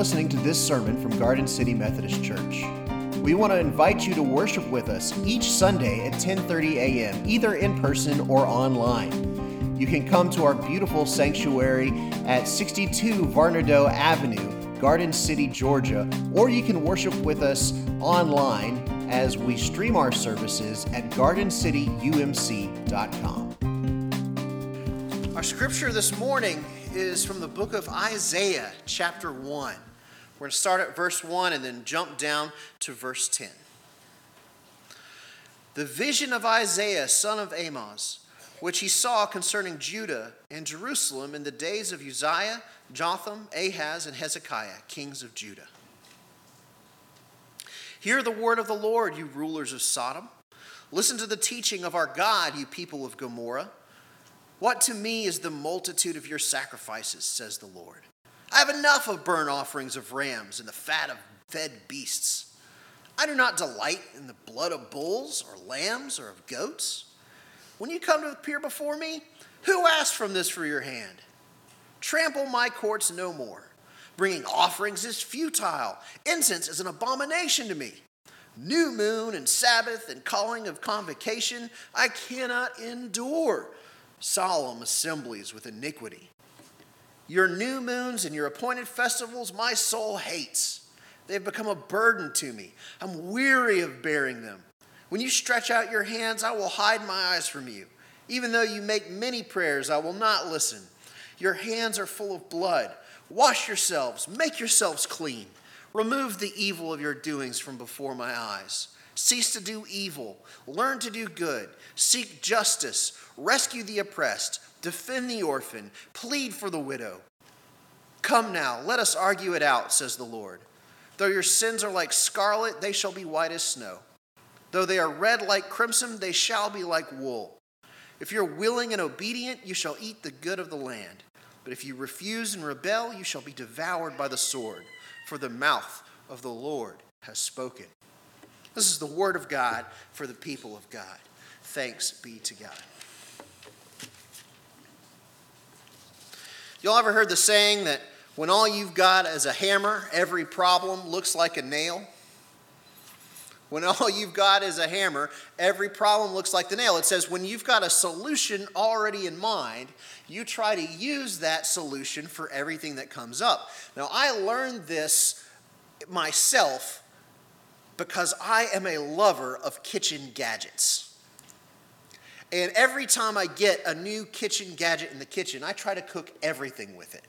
listening to this sermon from Garden City Methodist Church. We want to invite you to worship with us each Sunday at 10:30 a.m., either in person or online. You can come to our beautiful sanctuary at 62 Varnedoe Avenue, Garden City, Georgia, or you can worship with us online as we stream our services at gardencityumc.com. Our scripture this morning is from the book of Isaiah, chapter 1. We're going to start at verse 1 and then jump down to verse 10. The vision of Isaiah, son of Amos, which he saw concerning Judah and Jerusalem in the days of Uzziah, Jotham, Ahaz, and Hezekiah, kings of Judah. Hear the word of the Lord, you rulers of Sodom. Listen to the teaching of our God, you people of Gomorrah. What to me is the multitude of your sacrifices, says the Lord? I have enough of burnt offerings of rams and the fat of fed beasts. I do not delight in the blood of bulls or lambs or of goats. When you come to appear before me, who asked from this for your hand? Trample my courts no more. Bringing offerings is futile. Incense is an abomination to me. New moon and Sabbath and calling of convocation I cannot endure solemn assemblies with iniquity. Your new moons and your appointed festivals, my soul hates. They have become a burden to me. I'm weary of bearing them. When you stretch out your hands, I will hide my eyes from you. Even though you make many prayers, I will not listen. Your hands are full of blood. Wash yourselves, make yourselves clean. Remove the evil of your doings from before my eyes. Cease to do evil. Learn to do good. Seek justice. Rescue the oppressed. Defend the orphan. Plead for the widow. Come now, let us argue it out, says the Lord. Though your sins are like scarlet, they shall be white as snow. Though they are red like crimson, they shall be like wool. If you're willing and obedient, you shall eat the good of the land. But if you refuse and rebel, you shall be devoured by the sword, for the mouth of the Lord has spoken. This is the word of God for the people of God. Thanks be to God. Y'all ever heard the saying that when all you've got is a hammer, every problem looks like a nail? When all you've got is a hammer, every problem looks like the nail. It says when you've got a solution already in mind, you try to use that solution for everything that comes up. Now, I learned this myself because I am a lover of kitchen gadgets. And every time I get a new kitchen gadget in the kitchen, I try to cook everything with it.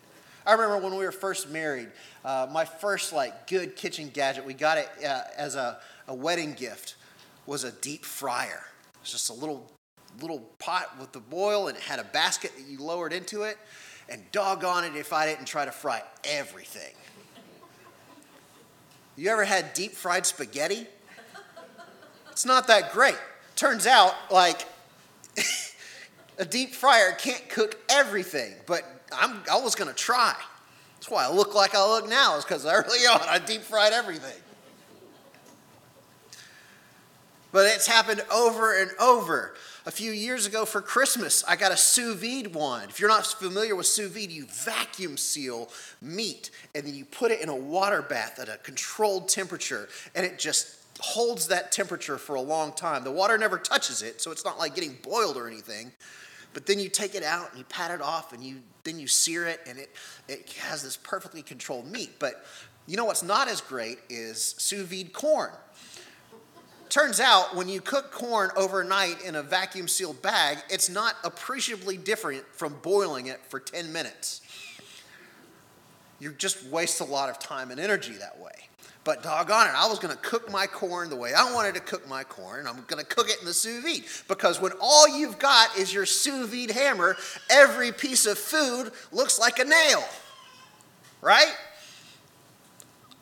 I remember when we were first married, uh, my first like good kitchen gadget, we got it uh, as a, a wedding gift, was a deep fryer. It's just a little little pot with the boil, and it had a basket that you lowered into it. And doggone it if I didn't try to fry everything. You ever had deep fried spaghetti? It's not that great. Turns out, like, a deep fryer can't cook everything, but I'm, I was gonna try. That's why I look like I look now, is because early on I deep fried everything. But it's happened over and over. A few years ago for Christmas, I got a sous vide one. If you're not familiar with sous vide, you vacuum seal meat and then you put it in a water bath at a controlled temperature and it just holds that temperature for a long time. The water never touches it, so it's not like getting boiled or anything. But then you take it out and you pat it off and you then you sear it and it, it has this perfectly controlled meat. But you know what's not as great is sous vide corn. Turns out, when you cook corn overnight in a vacuum sealed bag, it's not appreciably different from boiling it for 10 minutes. You just waste a lot of time and energy that way. But doggone it, I was going to cook my corn the way I wanted to cook my corn. I'm going to cook it in the sous vide. Because when all you've got is your sous vide hammer, every piece of food looks like a nail. Right?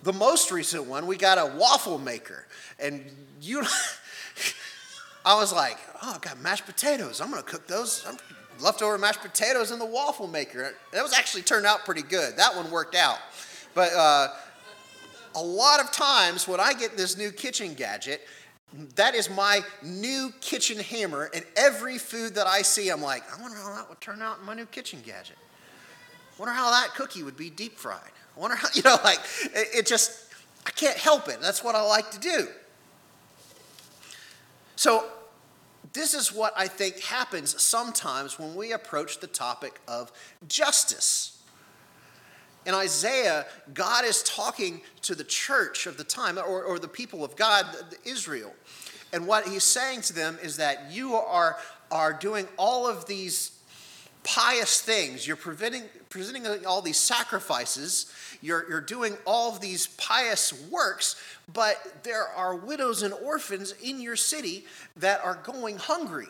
The most recent one, we got a waffle maker. And you, I was like, oh, I got mashed potatoes. I'm going to cook those. I'm, leftover mashed potatoes in the waffle maker. That was actually turned out pretty good. That one worked out. But uh, a lot of times when I get this new kitchen gadget, that is my new kitchen hammer, and every food that I see, I'm like, I wonder how that would turn out in my new kitchen gadget. Wonder how that cookie would be deep fried. Wonder how, you know, like, it, it just, I can't help it. That's what I like to do. So, this is what I think happens sometimes when we approach the topic of justice. In Isaiah, God is talking to the church of the time, or, or the people of God, Israel. And what he's saying to them is that you are, are doing all of these pious things. You're presenting, all these sacrifices. You're, you're doing all of these pious works, but there are widows and orphans in your city that are going hungry.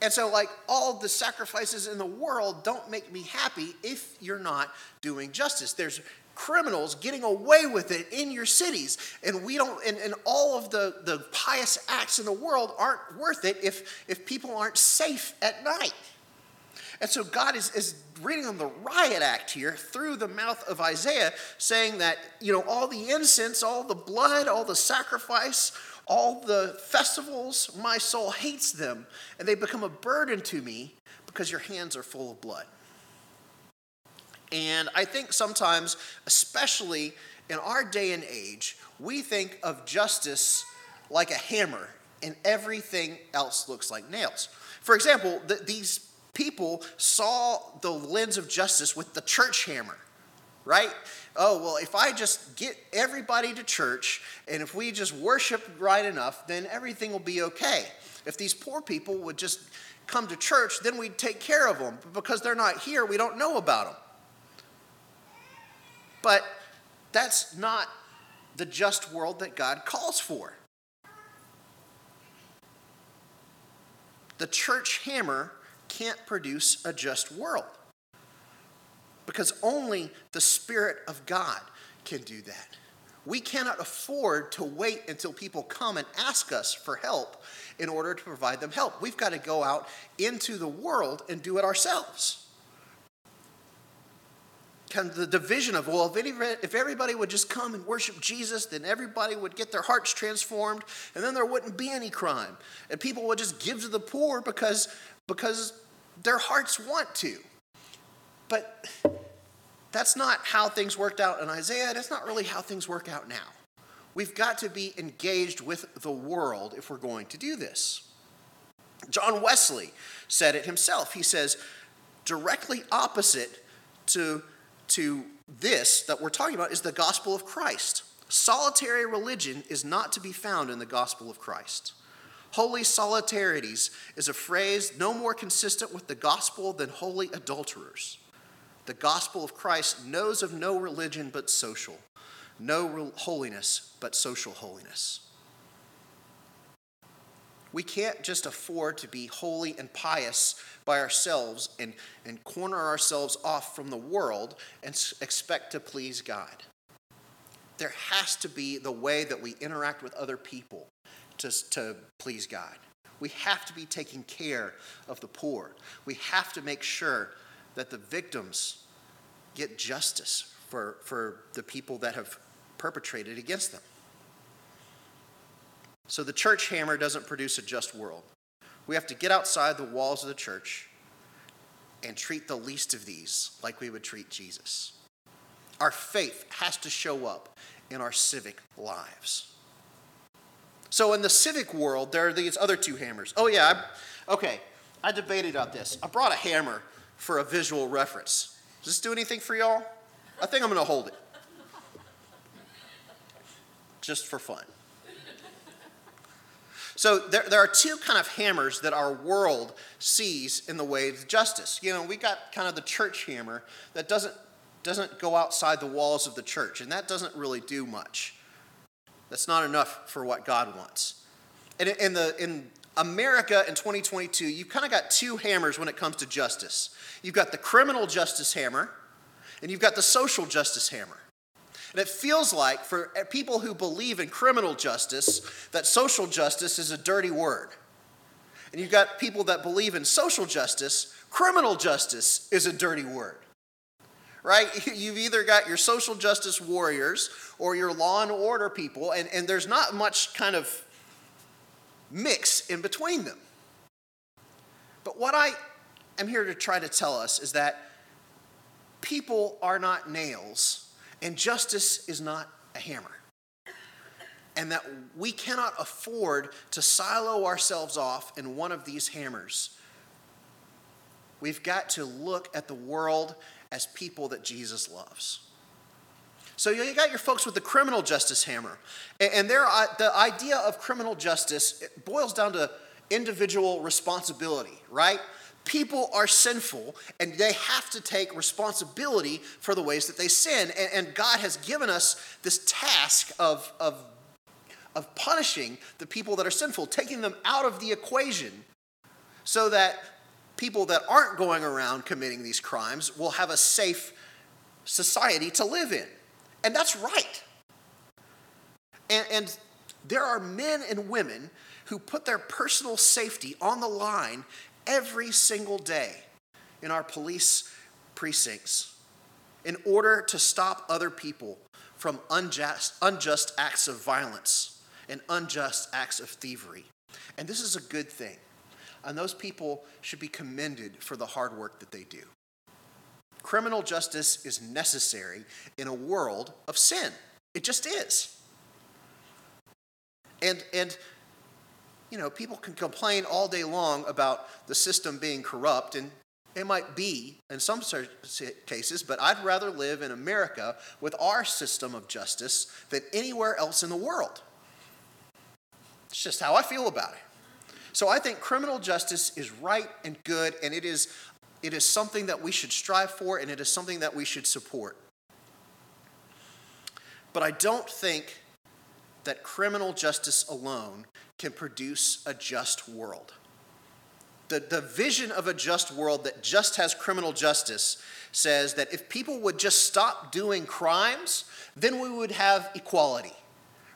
And so, like, all the sacrifices in the world don't make me happy if you're not doing justice. There's criminals getting away with it in your cities. And we don't, and, and all of the, the pious acts in the world aren't worth it if, if people aren't safe at night. And so God is, is reading on the riot act here through the mouth of Isaiah, saying that, you know, all the incense, all the blood, all the sacrifice, all the festivals, my soul hates them, and they become a burden to me because your hands are full of blood. And I think sometimes, especially in our day and age, we think of justice like a hammer and everything else looks like nails. For example, the, these people saw the lens of justice with the church hammer, right? Oh, well, if I just get everybody to church and if we just worship right enough, then everything will be okay. If these poor people would just come to church, then we'd take care of them. But because they're not here, we don't know about them. But that's not the just world that God calls for. The church hammer can't produce a just world because only the Spirit of God can do that. We cannot afford to wait until people come and ask us for help in order to provide them help. We've got to go out into the world and do it ourselves kind of the division of, well, if, any, if everybody would just come and worship Jesus, then everybody would get their hearts transformed, and then there wouldn't be any crime. And people would just give to the poor because, because their hearts want to. But that's not how things worked out in Isaiah. That's not really how things work out now. We've got to be engaged with the world if we're going to do this. John Wesley said it himself. He says, directly opposite to to this that we're talking about is the gospel of Christ. Solitary religion is not to be found in the gospel of Christ. Holy solitarities is a phrase no more consistent with the gospel than holy adulterers. The gospel of Christ knows of no religion but social, no holiness but social holiness. We can't just afford to be holy and pious by ourselves and, and corner ourselves off from the world and expect to please God. There has to be the way that we interact with other people to, to please God. We have to be taking care of the poor. We have to make sure that the victims get justice for, for the people that have perpetrated against them. So the church hammer doesn't produce a just world. We have to get outside the walls of the church and treat the least of these like we would treat Jesus. Our faith has to show up in our civic lives. So, in the civic world, there are these other two hammers. Oh, yeah, I, okay, I debated about this. I brought a hammer for a visual reference. Does this do anything for y'all? I think I'm going to hold it. Just for fun. So there, there are two kind of hammers that our world sees in the way of justice. You know, we got kind of the church hammer that doesn't, doesn't go outside the walls of the church, and that doesn't really do much. That's not enough for what God wants. And in, the, in America in 2022, you've kind of got two hammers when it comes to justice. You've got the criminal justice hammer, and you've got the social justice hammer. And it feels like, for eh, people who believe in criminal justice, that social justice is a dirty word. And you've got people that believe in social justice, criminal justice is a dirty word. Right? You've either got your social justice warriors or your law and order people, and, and there's not much kind of mix in between them. But what I am here to try to tell us is that people are not nails and justice is not a hammer. And that we cannot afford to silo ourselves off in one of these hammers. We've got to look at the world as people that Jesus loves. So you got your folks with the criminal justice hammer. And there, the idea of criminal justice boils down to individual responsibility, right? People are sinful and they have to take responsibility for the ways that they sin. And, God has given us this task of, of, of punishing the people that are sinful, taking them out of the equation so that people that aren't going around committing these crimes will have a safe society to live in. And that's right. And, and there are men and women who put their personal safety on the line every single day in our police precincts in order to stop other people from unjust, unjust acts of violence and unjust acts of thievery. And this is a good thing. And those people should be commended for the hard work that they do. Criminal justice is necessary in a world of sin. It just is. And, and you know, people can complain all day long about the system being corrupt, and it might be in some cases, but I'd rather live in America with our system of justice than anywhere else in the world. It's just how I feel about it. So I think criminal justice is right and good, and it is it is something that we should strive for and it is something that we should support. But I don't think that criminal justice alone can produce a just world. The, the vision of a just world that just has criminal justice says that if people would just stop doing crimes, then we would have equality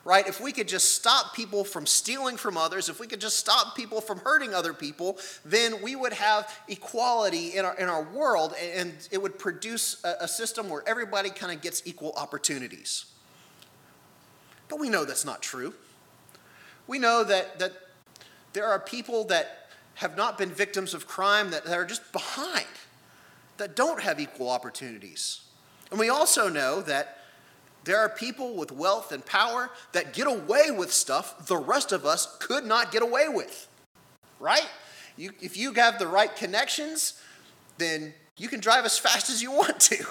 right? If we could just stop people from stealing from others, if we could just stop people from hurting other people, then we would have equality in our, in our world and it would produce a, a system where everybody kind of gets equal opportunities. But we know that's not true. We know that, that there are people that have not been victims of crime that, that are just behind, that don't have equal opportunities. And we also know that there are people with wealth and power that get away with stuff the rest of us could not get away with. Right? You, if you have the right connections, then you can drive as fast as you want to.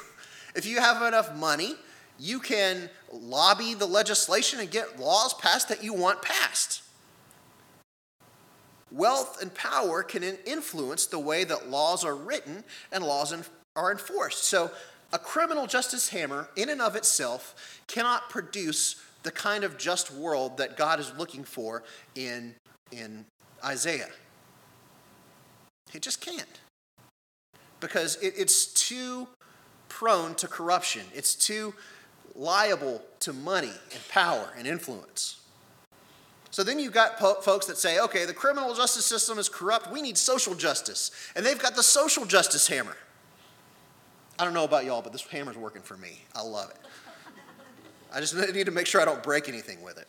If you have enough money, you can lobby the legislation and get laws passed that you want passed. Wealth and power can influence the way that laws are written and laws are enforced. So a criminal justice hammer, in and of itself, cannot produce the kind of just world that God is looking for in, in Isaiah. It just can't. Because it, it's too prone to corruption, it's too liable to money and power and influence. So then you've got po- folks that say, okay, the criminal justice system is corrupt, we need social justice. And they've got the social justice hammer. I don't know about y'all, but this hammer's working for me. I love it. I just need to make sure I don't break anything with it.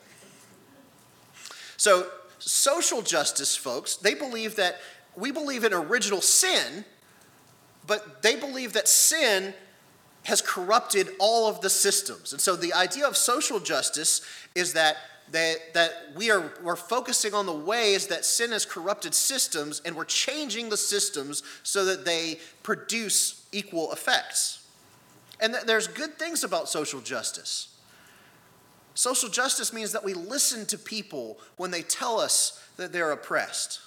So, social justice folks, they believe that we believe in original sin, but they believe that sin has corrupted all of the systems. And so the idea of social justice is that that, that we are we're focusing on the ways that sin has corrupted systems and we're changing the systems so that they produce equal effects. And th- there's good things about social justice. Social justice means that we listen to people when they tell us that they're oppressed.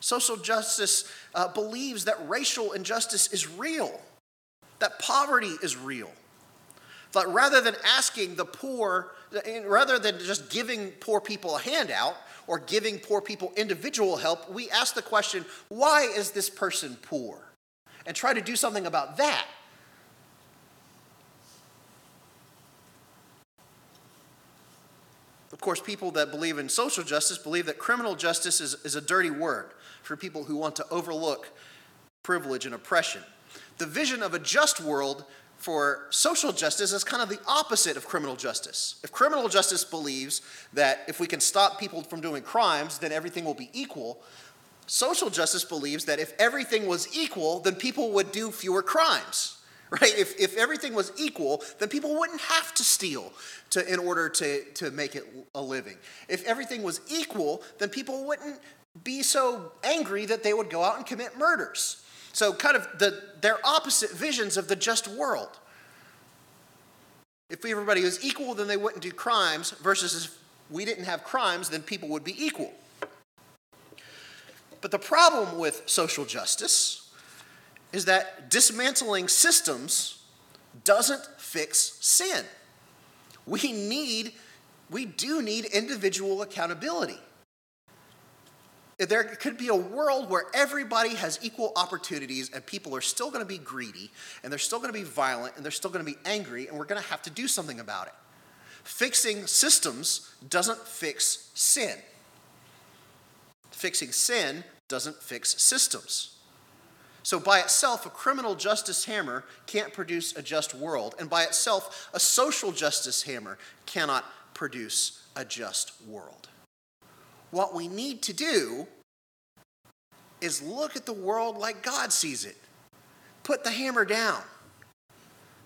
Social justice uh, believes that racial injustice is real, that poverty is real. But rather than asking the poor, rather than just giving poor people a handout or giving poor people individual help, we ask the question why is this person poor? And try to do something about that. Of course, people that believe in social justice believe that criminal justice is, is a dirty word for people who want to overlook privilege and oppression. The vision of a just world for social justice is kind of the opposite of criminal justice. If criminal justice believes that if we can stop people from doing crimes, then everything will be equal, social justice believes that if everything was equal, then people would do fewer crimes. right? If, if everything was equal, then people wouldn't have to steal to, in order to, to make it a living. If everything was equal, then people wouldn't be so angry that they would go out and commit murders. So, kind of the, their opposite visions of the just world. If everybody was equal, then they wouldn't do crimes, versus if we didn't have crimes, then people would be equal. But the problem with social justice is that dismantling systems doesn't fix sin. We need, we do need individual accountability. There could be a world where everybody has equal opportunities and people are still going to be greedy and they're still going to be violent and they're still going to be angry and we're going to have to do something about it. Fixing systems doesn't fix sin. Fixing sin doesn't fix systems. So, by itself, a criminal justice hammer can't produce a just world. And by itself, a social justice hammer cannot produce a just world. What we need to do is look at the world like God sees it. Put the hammer down.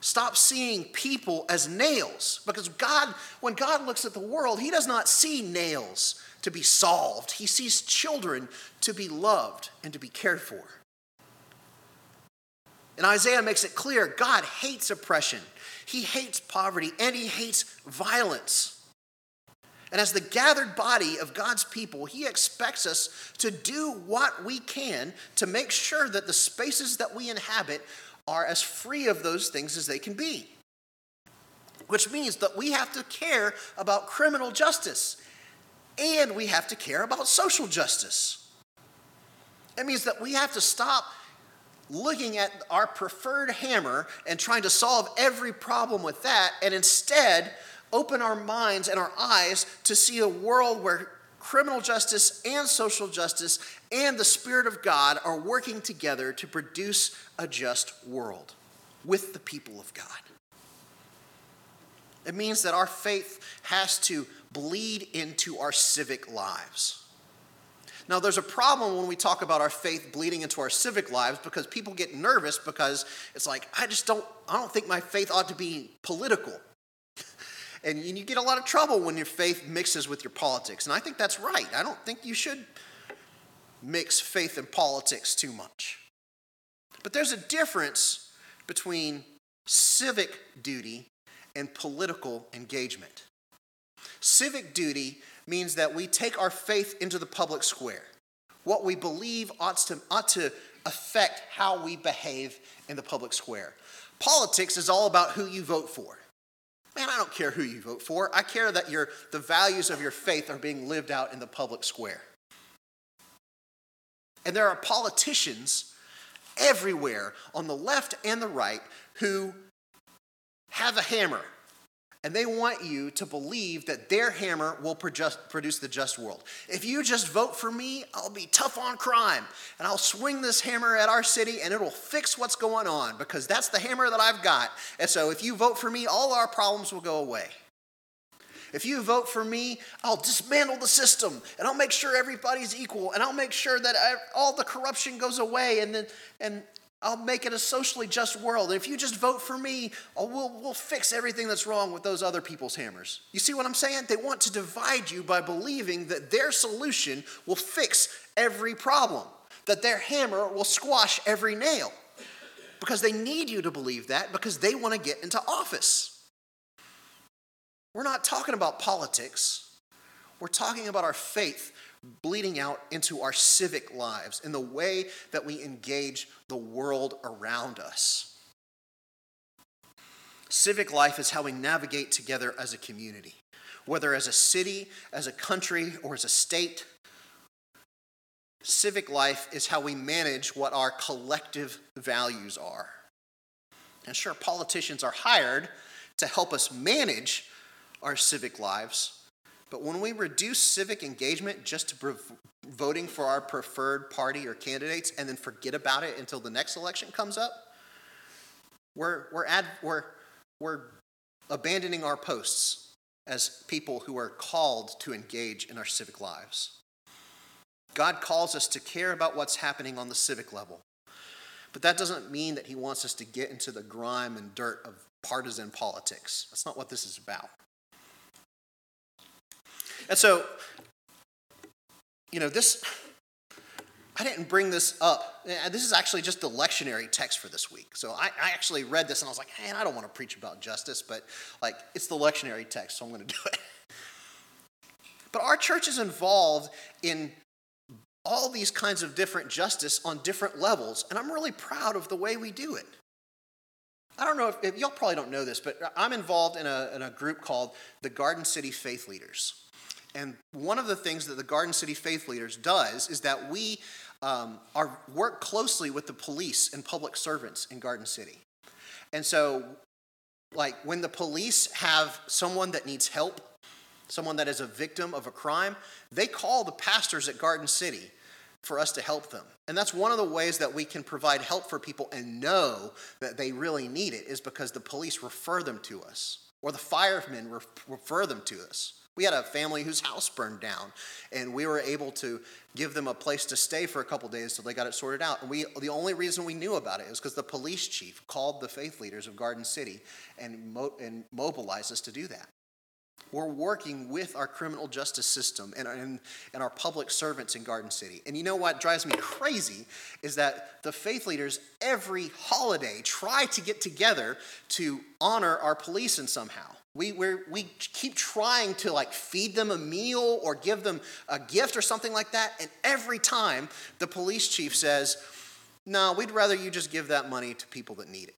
Stop seeing people as nails. Because God, when God looks at the world, He does not see nails to be solved, He sees children to be loved and to be cared for. And Isaiah makes it clear God hates oppression, He hates poverty, and He hates violence. And as the gathered body of God's people, He expects us to do what we can to make sure that the spaces that we inhabit are as free of those things as they can be. Which means that we have to care about criminal justice and we have to care about social justice. It means that we have to stop looking at our preferred hammer and trying to solve every problem with that and instead open our minds and our eyes to see a world where criminal justice and social justice and the Spirit of God are working together to produce a just world with the people of God. It means that our faith has to bleed into our civic lives. Now, there's a problem when we talk about our faith bleeding into our civic lives because people get nervous because it's like, I just don't, I don't think my faith ought to be political. And you get a lot of trouble when your faith mixes with your politics. And I think that's right. I don't think you should mix faith and politics too much. But there's a difference between civic duty and political engagement. Civic duty means that we take our faith into the public square. What we believe ought to, ought to affect how we behave in the public square. Politics is all about who you vote for. Man, I don't care who you vote for. I care that your, the values of your faith are being lived out in the public square. And there are politicians everywhere on the left and the right who have a hammer and they want you to believe that their hammer will produce the just world. If you just vote for me, I'll be tough on crime and I'll swing this hammer at our city and it'll fix what's going on because that's the hammer that I've got. And so if you vote for me, all our problems will go away. If you vote for me, I'll dismantle the system and I'll make sure everybody's equal and I'll make sure that all the corruption goes away and then and I'll make it a socially just world. And if you just vote for me, oh, we'll, we'll fix everything that's wrong with those other people's hammers. You see what I'm saying? They want to divide you by believing that their solution will fix every problem, that their hammer will squash every nail. Because they need you to believe that because they want to get into office. We're not talking about politics, we're talking about our faith bleeding out into our civic lives in the way that we engage the world around us. Civic life is how we navigate together as a community, whether as a city, as a country, or as a state. Civic life is how we manage what our collective values are. And sure, politicians are hired to help us manage our civic lives, but when we reduce civic engagement just to voting for our preferred party or candidates and then forget about it until the next election comes up, we're, we're, ad, we're, we're abandoning our posts as people who are called to engage in our civic lives. God calls us to care about what's happening on the civic level. But that doesn't mean that he wants us to get into the grime and dirt of partisan politics. That's not what this is about. And so, you know, this, I didn't bring this up. Eh, this is actually just the lectionary text for this week. So I, I actually read this and I was like, man, I don't want to preach about justice, but like, it's the lectionary text, so I'm going to do it. But our church is involved in all these kinds of different justice on different levels, and I'm really proud of the way we do it. I don't know if, if y'all probably don't know this, but I'm involved in a, in a group called the Garden City Faith Leaders. And one of the things that the Garden City Faith Leaders does is that we um, are, work closely with the police and public servants in Garden City. And so, like, when the police have someone that needs help, someone that is a victim of a crime, they call the pastors at Garden City for us to help them. And that's one of the ways that we can provide help for people and know that they really need it is because the police refer them to us or the firemen refer them to us. We had a family whose house burned down, and we were able to give them a place to stay for a couple days until they got it sorted out. And we, the only reason we knew about it is because the police chief called the faith leaders of Garden City and, mo- and mobilized us to do that. We're working with our criminal justice system and, and, and our public servants in Garden City. And you know what drives me crazy is that the faith leaders every holiday try to get together to honor our police in somehow. We, we keep trying to like feed them a meal or give them a gift or something like that. And every time the police chief says, no, we'd rather you just give that money to people that need it.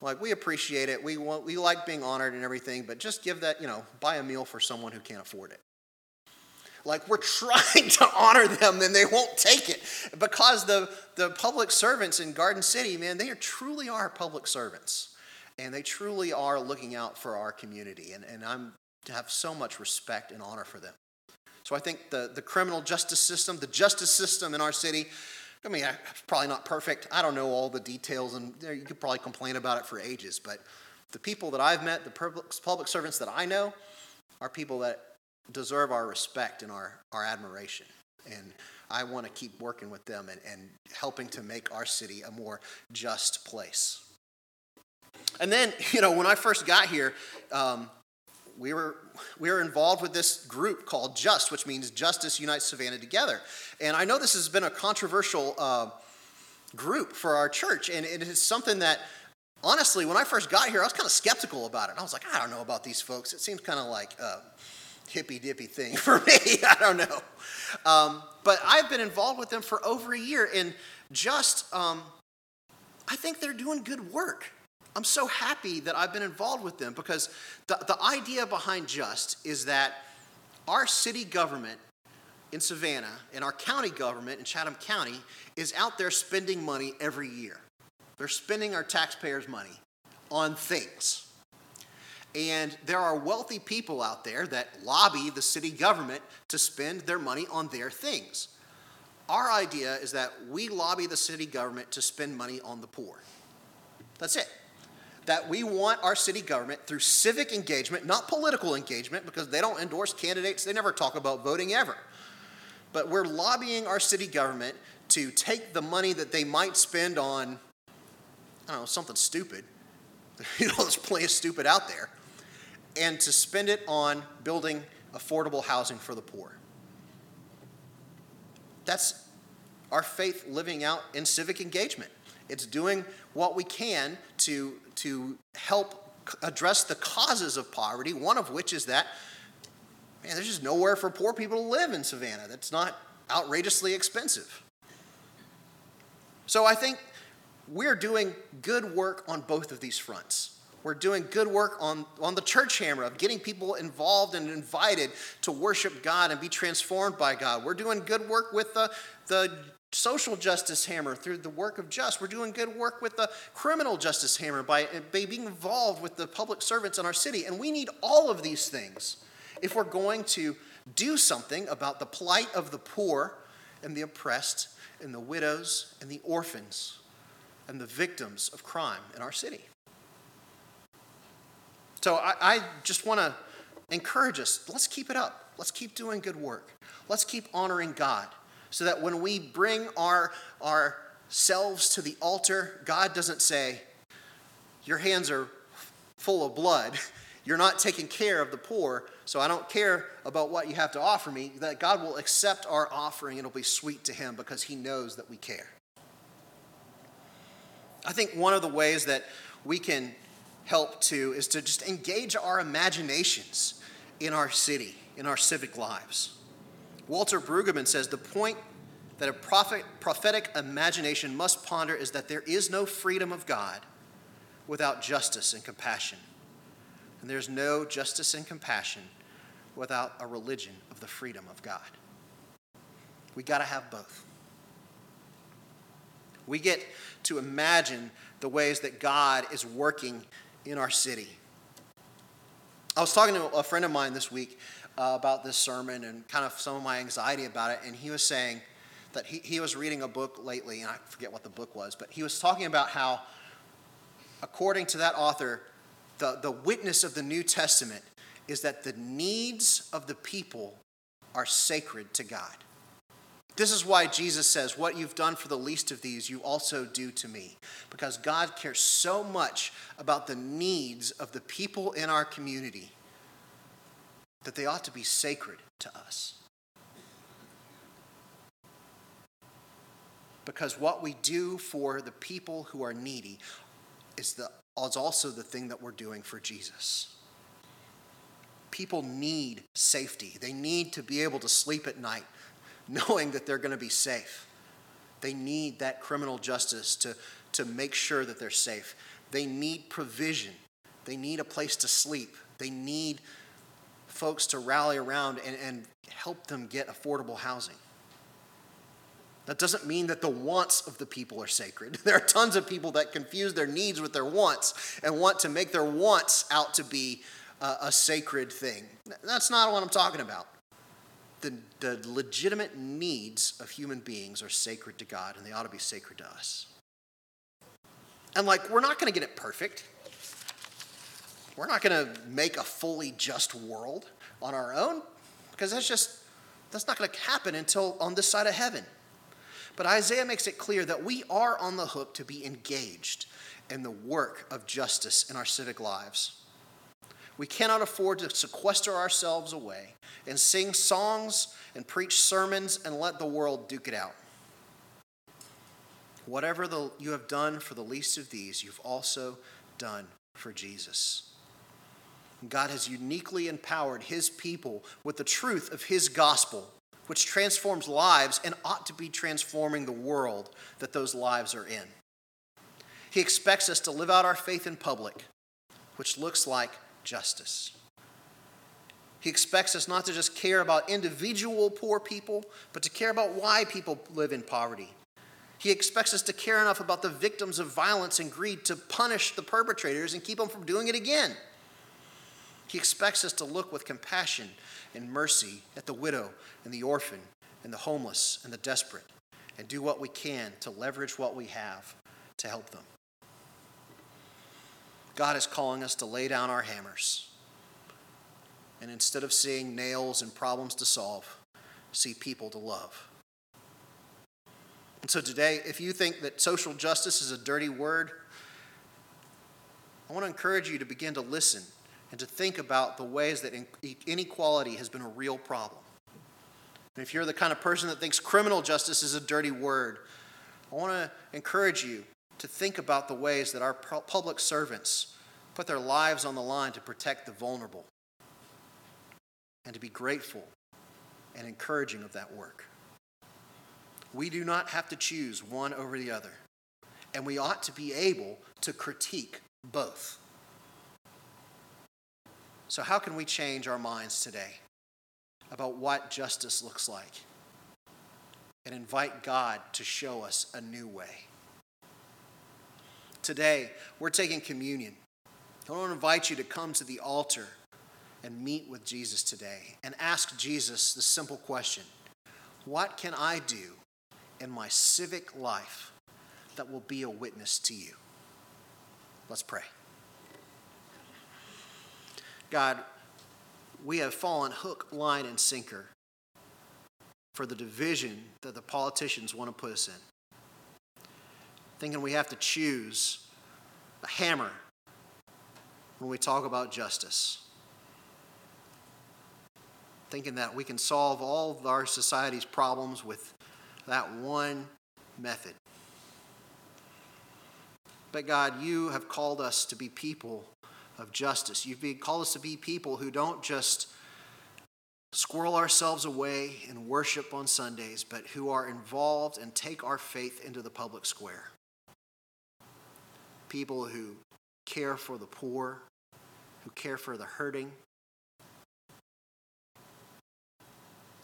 Like, we appreciate it. We, want, we like being honored and everything, but just give that, you know, buy a meal for someone who can't afford it. Like, we're trying to honor them, and they won't take it. Because the, the public servants in Garden City, man, they are, truly are public servants. And they truly are looking out for our community. And, and I'm have so much respect and honor for them. So I think the, the criminal justice system, the justice system in our city, I mean, it's probably not perfect. I don't know all the details, and you could probably complain about it for ages. But the people that I've met, the public servants that I know, are people that deserve our respect and our, our admiration. And I want to keep working with them and, and helping to make our city a more just place. And then, you know, when I first got here, um, we were, we were involved with this group called JUST, which means Justice Unites Savannah Together. And I know this has been a controversial uh, group for our church, and it is something that, honestly, when I first got here, I was kind of skeptical about it. I was like, I don't know about these folks. It seems kind of like a hippy dippy thing for me. I don't know. Um, but I've been involved with them for over a year, and just, um, I think they're doing good work. I'm so happy that I've been involved with them because the, the idea behind Just is that our city government in Savannah and our county government in Chatham County is out there spending money every year. They're spending our taxpayers' money on things. And there are wealthy people out there that lobby the city government to spend their money on their things. Our idea is that we lobby the city government to spend money on the poor. That's it that we want our city government through civic engagement, not political engagement, because they don't endorse candidates, they never talk about voting ever. But we're lobbying our city government to take the money that they might spend on, I don't know, something stupid. you know, there's plenty of stupid out there. And to spend it on building affordable housing for the poor. That's our faith living out in civic engagement. It's doing what we can to to help address the causes of poverty, one of which is that, man, there's just nowhere for poor people to live in Savannah that's not outrageously expensive. So I think we're doing good work on both of these fronts. We're doing good work on, on the church hammer of getting people involved and invited to worship God and be transformed by God. We're doing good work with the, the social justice hammer through the work of just. We're doing good work with the criminal justice hammer by, by being involved with the public servants in our city. And we need all of these things if we're going to do something about the plight of the poor and the oppressed and the widows and the orphans and the victims of crime in our city. So I, I just want to encourage us let's keep it up. Let's keep doing good work. Let's keep honoring God so that when we bring our, our ourselves to the altar, God doesn't say, Your hands are full of blood. You're not taking care of the poor, so I don't care about what you have to offer me. That God will accept our offering it'll be sweet to Him because He knows that we care. I think one of the ways that we can help to is to just engage our imaginations in our city, in our civic lives. Walter Brueggemann says the point that a prophet, prophetic imagination must ponder is that there is no freedom of God without justice and compassion. And there's no justice and compassion without a religion of the freedom of God. We got to have both. We get to imagine the ways that God is working in our city. I was talking to a friend of mine this week uh, about this sermon and kind of some of my anxiety about it, and he was saying that he, he was reading a book lately, and I forget what the book was, but he was talking about how, according to that author, the, the witness of the New Testament is that the needs of the people are sacred to God. This is why Jesus says, What you've done for the least of these, you also do to me. Because God cares so much about the needs of the people in our community that they ought to be sacred to us. Because what we do for the people who are needy is, the, is also the thing that we're doing for Jesus. People need safety, they need to be able to sleep at night knowing that they're going to be safe. They need that criminal justice to, to make sure that they're safe. They need provision. They need a place to sleep. They need folks to rally around and, and help them get affordable housing. That doesn't mean that the wants of the people are sacred. There are tons of people that confuse their needs with their wants and want to make their wants out to be a, a sacred thing. That's not what I'm talking about the, the legitimate needs of human beings are sacred to God and they ought to be sacred to us. And like, we're not going to get it perfect. We're not going to make a fully just world on our own because that's just, that's not going to happen until on this side of heaven. But Isaiah makes it clear that we are on the hook to be engaged in the work of justice in our civic lives. We cannot afford to sequester ourselves away and sing songs and preach sermons and let the world duke it out. Whatever the, you have done for the least of these, you've also done for Jesus. God has uniquely empowered his people with the truth of his gospel, which transforms lives and ought to be transforming the world that those lives are in. He expects us to live out our faith in public, which looks like justice. He expects us not to just care about individual poor people, but to care about why people live in poverty. He expects us to care enough about the victims of violence and greed to punish the perpetrators and keep them from doing it again. He expects us to look with compassion and mercy at the widow and the orphan and the homeless and the desperate and do what we can to leverage what we have to help them. God is calling us to lay down our hammers. And instead of seeing nails and problems to solve, see people to love. And so today, if you think that social justice is a dirty word, I want to encourage you to begin to listen and to think about the ways that inequality has been a real problem. And if you're the kind of person that thinks criminal justice is a dirty word, I want to encourage you to think about the ways that our public servants put their lives on the line to protect the vulnerable and to be grateful and encouraging of that work. We do not have to choose one over the other, and we ought to be able to critique both. So, how can we change our minds today about what justice looks like and invite God to show us a new way? Today, we're taking communion. I want to invite you to come to the altar and meet with Jesus today and ask Jesus the simple question What can I do in my civic life that will be a witness to you? Let's pray. God, we have fallen hook, line, and sinker for the division that the politicians want to put us in. thinking we have to choose a hammer when we talk about justice. Thinking that we can solve all of our society's problems with that one method. But God, you have called us to be people of justice. You've been called us to be people who don't just squirrel ourselves away and worship on Sundays, but who are involved and take our faith into the public square. People who care for the poor, who care for the hurting,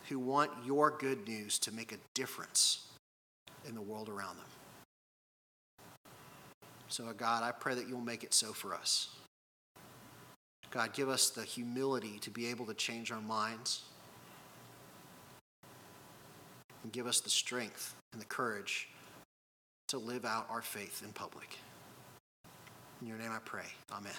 who want your good news to make a difference in the world around them. So, God, I pray that you'll make it so for us. God, give us the humility to be able to change our minds. And give us the strength and the courage to live out our faith in public. In your name I pray. Amen.